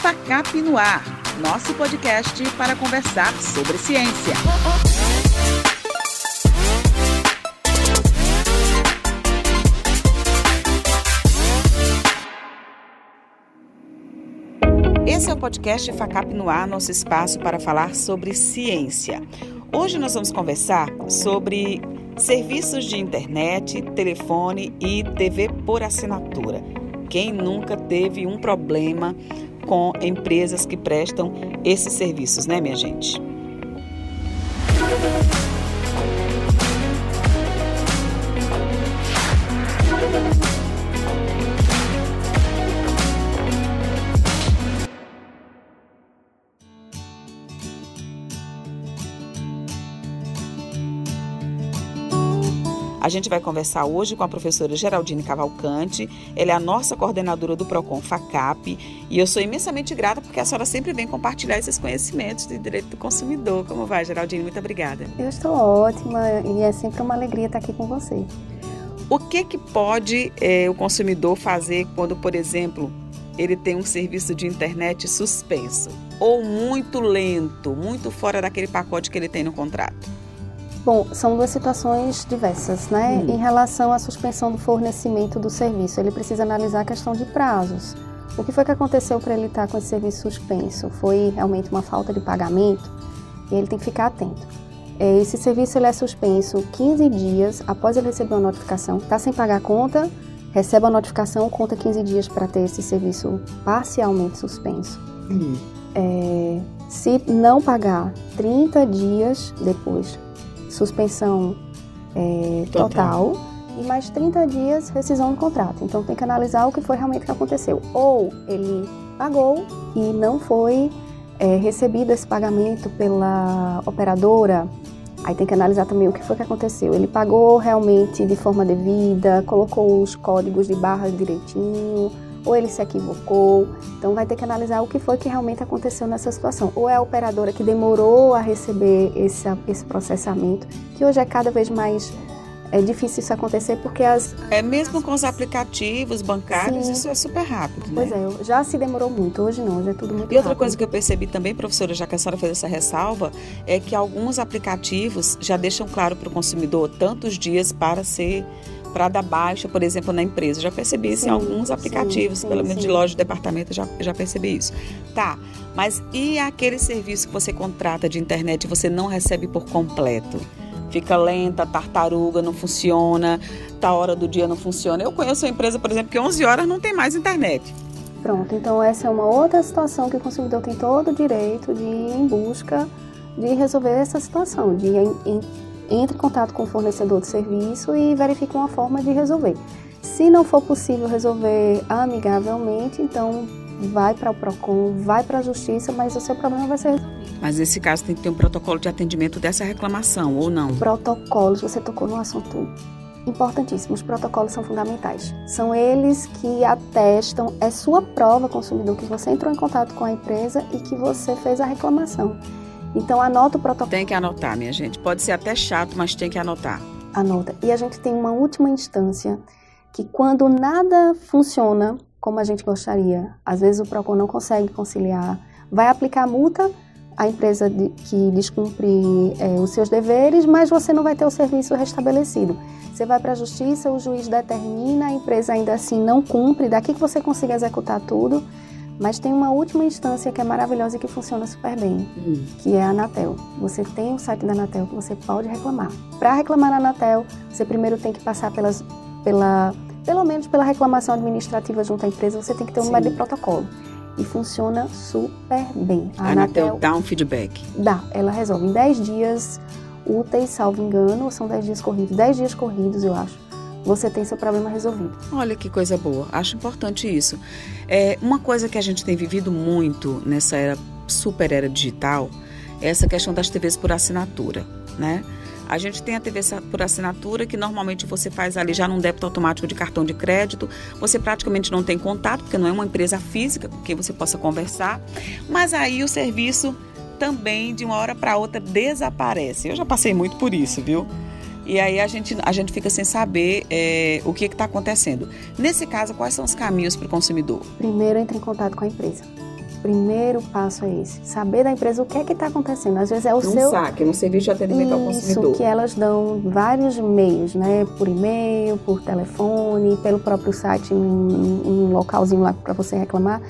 FACAP no Ar, nosso podcast para conversar sobre ciência. Esse é o podcast FACAP no Ar, nosso espaço para falar sobre ciência. Hoje nós vamos conversar sobre serviços de internet, telefone e TV por assinatura. Quem nunca teve um problema com empresas que prestam esses serviços, né, minha gente? A gente vai conversar hoje com a professora Geraldine Cavalcante. Ela é a nossa coordenadora do Procon FACAP e eu sou imensamente grata porque a senhora sempre vem compartilhar esses conhecimentos de direito do consumidor. Como vai, Geraldine? Muito obrigada. Eu estou ótima e é sempre uma alegria estar aqui com você. O que que pode é, o consumidor fazer quando, por exemplo, ele tem um serviço de internet suspenso ou muito lento, muito fora daquele pacote que ele tem no contrato? Bom, são duas situações diversas, né? Hum. Em relação à suspensão do fornecimento do serviço, ele precisa analisar a questão de prazos. O que foi que aconteceu para ele estar com esse serviço suspenso? Foi realmente uma falta de pagamento? E ele tem que ficar atento. É, esse serviço ele é suspenso 15 dias após ele receber uma notificação. Está sem pagar a conta, recebe a notificação, conta 15 dias para ter esse serviço parcialmente suspenso. Hum. É, se não pagar 30 dias depois, suspensão é, total. total. e mais 30 dias rescisão do contrato. Então tem que analisar o que foi realmente que aconteceu. Ou ele pagou e não foi é, recebido esse pagamento pela operadora. Aí tem que analisar também o que foi que aconteceu. Ele pagou realmente de forma devida, colocou os códigos de barra direitinho, ou ele se equivocou. Então vai ter que analisar o que foi que realmente aconteceu nessa situação. Ou é a operadora que demorou a receber esse, esse processamento, que hoje é cada vez mais é difícil isso acontecer porque as. É mesmo com os aplicativos bancários, Sim. isso é super rápido. Né? Pois é, já se demorou muito, hoje não, já é tudo muito E outra coisa que eu percebi também, professora, já que a senhora fez essa ressalva, é que alguns aplicativos já deixam claro para o consumidor tantos dias para ser dar baixa, por exemplo, na empresa. Já percebi isso sim, em alguns aplicativos, sim, pelo menos de loja de departamento, já, já percebi isso. Tá, mas e aquele serviço que você contrata de internet e você não recebe por completo? Fica lenta, tartaruga, não funciona, tá hora do dia não funciona. Eu conheço uma empresa, por exemplo, que 11 horas não tem mais internet. Pronto, então essa é uma outra situação que o consumidor tem todo o direito de ir em busca de resolver essa situação, de entre em contato com o fornecedor de serviço e verifique uma forma de resolver. Se não for possível resolver amigavelmente, então vai para o PROCON, vai para a Justiça, mas o seu problema vai ser resolvido. Mas nesse caso tem que ter um protocolo de atendimento dessa reclamação, ou não? Protocolos, você tocou no assunto importantíssimo. Os protocolos são fundamentais. São eles que atestam, é sua prova, consumidor, que você entrou em contato com a empresa e que você fez a reclamação. Então anota o protocolo. Tem que anotar, minha gente. Pode ser até chato, mas tem que anotar. Anota. E a gente tem uma última instância que quando nada funciona como a gente gostaria, às vezes o Procon não consegue conciliar, vai aplicar multa à empresa de, que descumpre é, os seus deveres, mas você não vai ter o serviço restabelecido. Você vai para a justiça, o juiz determina, a empresa ainda assim não cumpre, daqui que você consiga executar tudo mas tem uma última instância que é maravilhosa e que funciona super bem, hum. que é a Anatel. Você tem o site da Anatel que você pode reclamar. Para reclamar na Anatel, você primeiro tem que passar pelas, pela, pelo menos pela reclamação administrativa junto à empresa, você tem que ter um número de protocolo. E funciona super bem. A, a Anatel, Anatel dá um feedback? Dá. Ela resolve em 10 dias úteis, salvo engano, são 10 dias corridos. 10 dias corridos, eu acho você tem seu problema resolvido. Olha que coisa boa, acho importante isso. É, uma coisa que a gente tem vivido muito nessa era super era digital é essa questão das TVs por assinatura, né? A gente tem a TV por assinatura que normalmente você faz ali já num débito automático de cartão de crédito. Você praticamente não tem contato, porque não é uma empresa física com quem você possa conversar. Mas aí o serviço também de uma hora para outra desaparece. Eu já passei muito por isso, viu? E aí a gente, a gente fica sem saber é, o que está acontecendo. Nesse caso, quais são os caminhos para o consumidor? Primeiro, entre em contato com a empresa. primeiro passo é esse. Saber da empresa o que é que está acontecendo. Às vezes é o um seu. saque, um serviço de atendimento ao consumidor. Isso, que elas dão vários meios, né? Por e-mail, por telefone, pelo próprio site, um, um localzinho lá para você reclamar.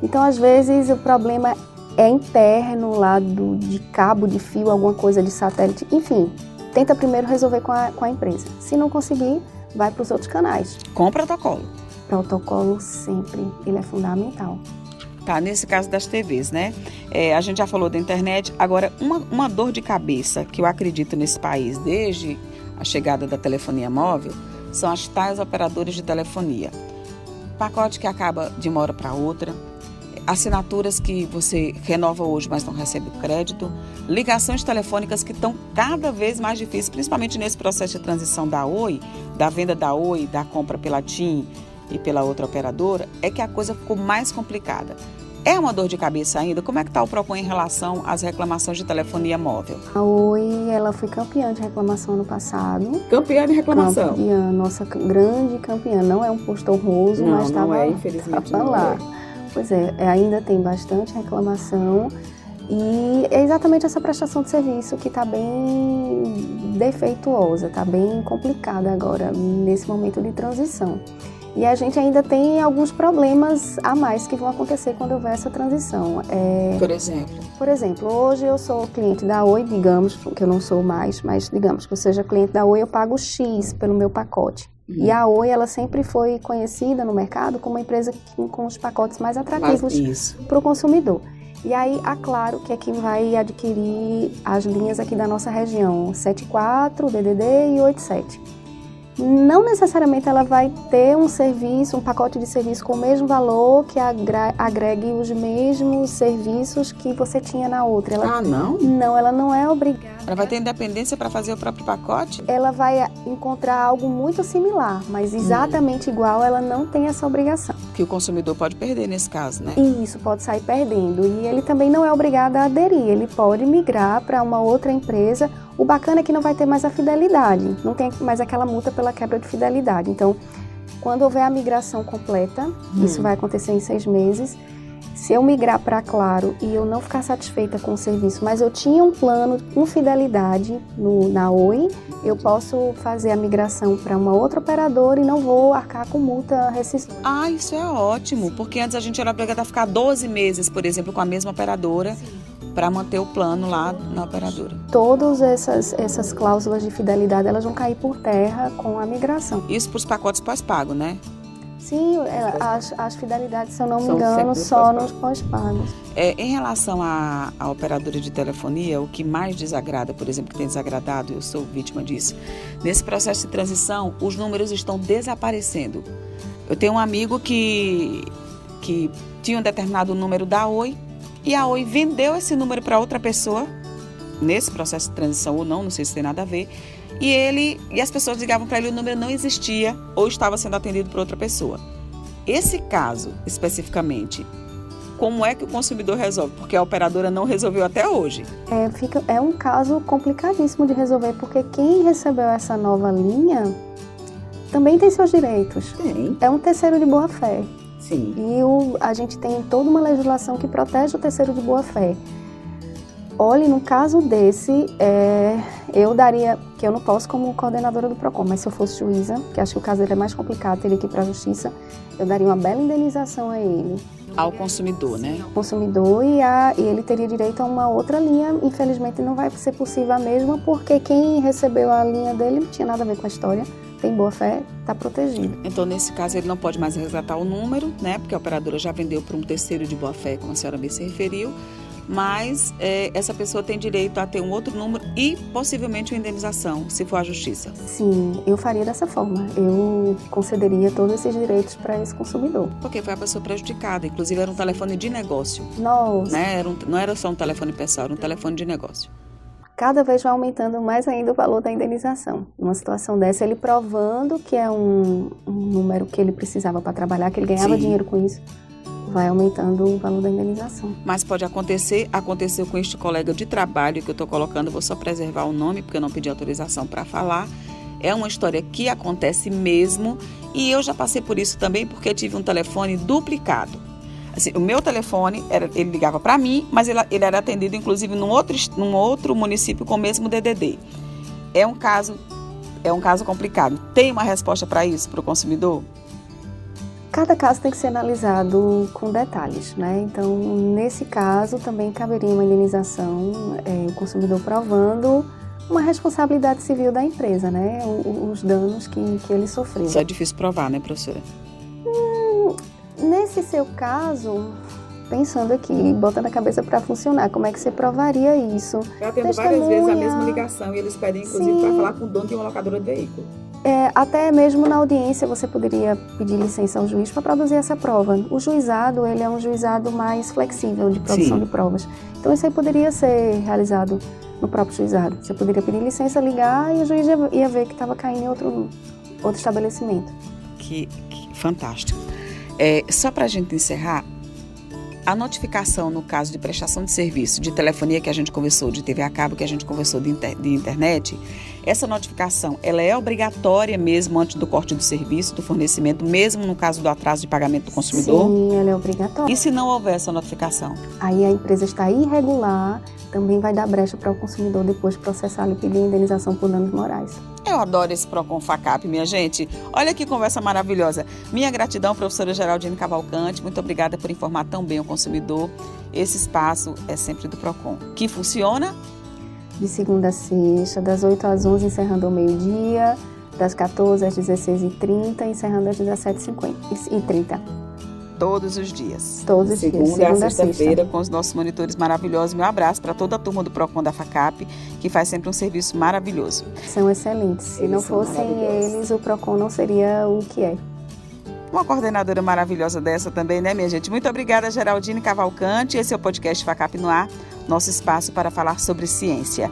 Então, às vezes, o problema é interno lá do, de cabo, de fio, alguma coisa de satélite. Enfim, tenta primeiro resolver com a, com a empresa. Se não conseguir, vai para os outros canais. Com protocolo. Protocolo sempre, ele é fundamental. Tá, nesse caso das TVs, né? É, a gente já falou da internet. Agora, uma, uma dor de cabeça que eu acredito nesse país desde a chegada da telefonia móvel são as tais operadoras de telefonia. Pacote que acaba de uma hora para outra, assinaturas que você renova hoje, mas não recebe o crédito, ligações telefônicas que estão cada vez mais difíceis, principalmente nesse processo de transição da Oi, da venda da Oi, da compra pela TIM e pela outra operadora, é que a coisa ficou mais complicada. É uma dor de cabeça ainda? Como é que está o PROCON em relação às reclamações de telefonia móvel? A Oi, ela foi campeã de reclamação no passado. Campeã de reclamação? Campeã, nossa grande campeã. Não é um posto honroso, não, mas estava é, lá. É. Pois é, ainda tem bastante reclamação e é exatamente essa prestação de serviço que está bem defeituosa, está bem complicada agora, nesse momento de transição. E a gente ainda tem alguns problemas a mais que vão acontecer quando houver essa transição. É, por exemplo? Por exemplo, hoje eu sou cliente da Oi, digamos que eu não sou mais, mas digamos que eu seja cliente da Oi, eu pago X pelo meu pacote. Uhum. E a Oi, ela sempre foi conhecida no mercado como uma empresa com os pacotes mais atrativos para o consumidor. E aí, a Claro, que é quem vai adquirir as linhas aqui da nossa região, 74, DDD e 87 não necessariamente ela vai ter um serviço, um pacote de serviço com o mesmo valor que agregue os mesmos serviços que você tinha na outra. Ela, ah, não? Não, ela não é obrigada. Ela vai ter independência para fazer o próprio pacote? Ela vai encontrar algo muito similar, mas exatamente hum. igual ela não tem essa obrigação. Que o consumidor pode perder nesse caso, né? Isso, pode sair perdendo. E ele também não é obrigado a aderir, ele pode migrar para uma outra empresa o bacana é que não vai ter mais a fidelidade, não tem mais aquela multa pela quebra de fidelidade. Então, quando houver a migração completa, hum. isso vai acontecer em seis meses. Se eu migrar para Claro e eu não ficar satisfeita com o serviço, mas eu tinha um plano com fidelidade no, na Oi, eu posso fazer a migração para uma outra operadora e não vou arcar com multa rescisória. Ah, isso é ótimo, porque antes a gente era obrigada a ficar 12 meses, por exemplo, com a mesma operadora. Sim para manter o plano lá na operadora. Todas essas, essas cláusulas de fidelidade elas vão cair por terra com a migração. Isso para os pacotes pós-pago, né? Sim, é, as, as fidelidades, se eu não me engano, só nos pós-pagos. É, em relação à, à operadora de telefonia, o que mais desagrada, por exemplo, que tem desagradado, eu sou vítima disso, nesse processo de transição, os números estão desaparecendo. Eu tenho um amigo que, que tinha um determinado número da Oi, e a Oi vendeu esse número para outra pessoa, nesse processo de transição ou não, não sei se tem nada a ver. E ele e as pessoas ligavam para ele o número não existia ou estava sendo atendido por outra pessoa. Esse caso especificamente, como é que o consumidor resolve? Porque a operadora não resolveu até hoje. É, fica, é um caso complicadíssimo de resolver, porque quem recebeu essa nova linha também tem seus direitos. Tem. É um terceiro de boa fé. Sim. E o, a gente tem toda uma legislação que protege o terceiro de boa fé. Olhe, no caso desse, é, eu daria, que eu não posso como coordenadora do PROCON, mas se eu fosse juíza, que acho que o caso dele é mais complicado, teria que ir para a justiça, eu daria uma bela indenização a ele. Ao consumidor, né? Ao consumidor e, a, e ele teria direito a uma outra linha. Infelizmente não vai ser possível a mesma, porque quem recebeu a linha dele não tinha nada a ver com a história tem boa fé, está protegido. Então, nesse caso, ele não pode mais resgatar o número, né? Porque a operadora já vendeu para um terceiro de boa fé, como a senhora bem se referiu. Mas é, essa pessoa tem direito a ter um outro número e possivelmente uma indenização, se for a justiça. Sim, eu faria dessa forma. Eu concederia todos esses direitos para esse consumidor. Porque foi a pessoa prejudicada. Inclusive, era um telefone de negócio. Nossa. Né? Era um, não era só um telefone pessoal, era um telefone de negócio cada vez vai aumentando mais ainda o valor da indenização. Numa situação dessa, ele provando que é um, um número que ele precisava para trabalhar, que ele ganhava Sim. dinheiro com isso, vai aumentando o valor da indenização. Mas pode acontecer, aconteceu com este colega de trabalho que eu estou colocando, vou só preservar o nome porque eu não pedi autorização para falar. É uma história que acontece mesmo e eu já passei por isso também porque tive um telefone duplicado. Assim, o meu telefone, era, ele ligava para mim, mas ele, ele, era atendido inclusive num outro, num outro município com o mesmo DDD. É um caso, é um caso complicado. Tem uma resposta para isso para o consumidor? Cada caso tem que ser analisado com detalhes, né? Então, nesse caso, também caberia uma indenização, é, o consumidor provando uma responsabilidade civil da empresa, né? Os danos que, que ele sofreu. Isso é difícil provar, né, professora? Nesse seu caso, pensando aqui, botando a cabeça para funcionar, como é que você provaria isso? Eu atendo várias vezes a mesma ligação e eles pedem, inclusive, para falar com o dono de uma locadora de veículo. É, até mesmo na audiência você poderia pedir licença ao juiz para produzir essa prova. O juizado ele é um juizado mais flexível de produção Sim. de provas. Então isso aí poderia ser realizado no próprio juizado. Você poderia pedir licença, ligar e o juiz ia ver que estava caindo em outro, outro estabelecimento. Que, que fantástico. É, só para a gente encerrar, a notificação no caso de prestação de serviço de telefonia que a gente conversou, de TV a cabo que a gente conversou de, inter, de internet, essa notificação ela é obrigatória mesmo antes do corte do serviço, do fornecimento, mesmo no caso do atraso de pagamento do consumidor? Sim, ela é obrigatória. E se não houver essa notificação? Aí a empresa está irregular, também vai dar brecha para o consumidor depois processar e pedir indenização por danos morais. Eu adoro esse Procon Facap, minha gente. Olha que conversa maravilhosa. Minha gratidão, professora Geraldine Cavalcante. Muito obrigada por informar tão bem o consumidor. Esse espaço é sempre do Procon. Que funciona? De segunda a sexta, das 8 às 11, encerrando ao meio-dia, das 14 às 16h30, encerrando às 17h30 todos os dias. Todos os segunda dias. Segunda a sexta-feira, com os nossos monitores maravilhosos. Meu abraço para toda a turma do PROCON da FACAP, que faz sempre um serviço maravilhoso. São excelentes. Se eles não fossem eles, o PROCON não seria o que é. Uma coordenadora maravilhosa dessa também, né, minha gente? Muito obrigada, Geraldine Cavalcante. Esse é o podcast FACAP no ar, nosso espaço para falar sobre ciência.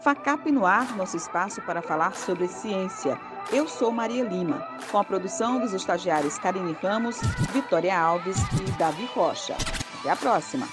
FACAP no ar, nosso espaço para falar sobre ciência. Eu sou Maria Lima, com a produção dos estagiários Karine Ramos, Vitória Alves e Davi Rocha. Até a próxima!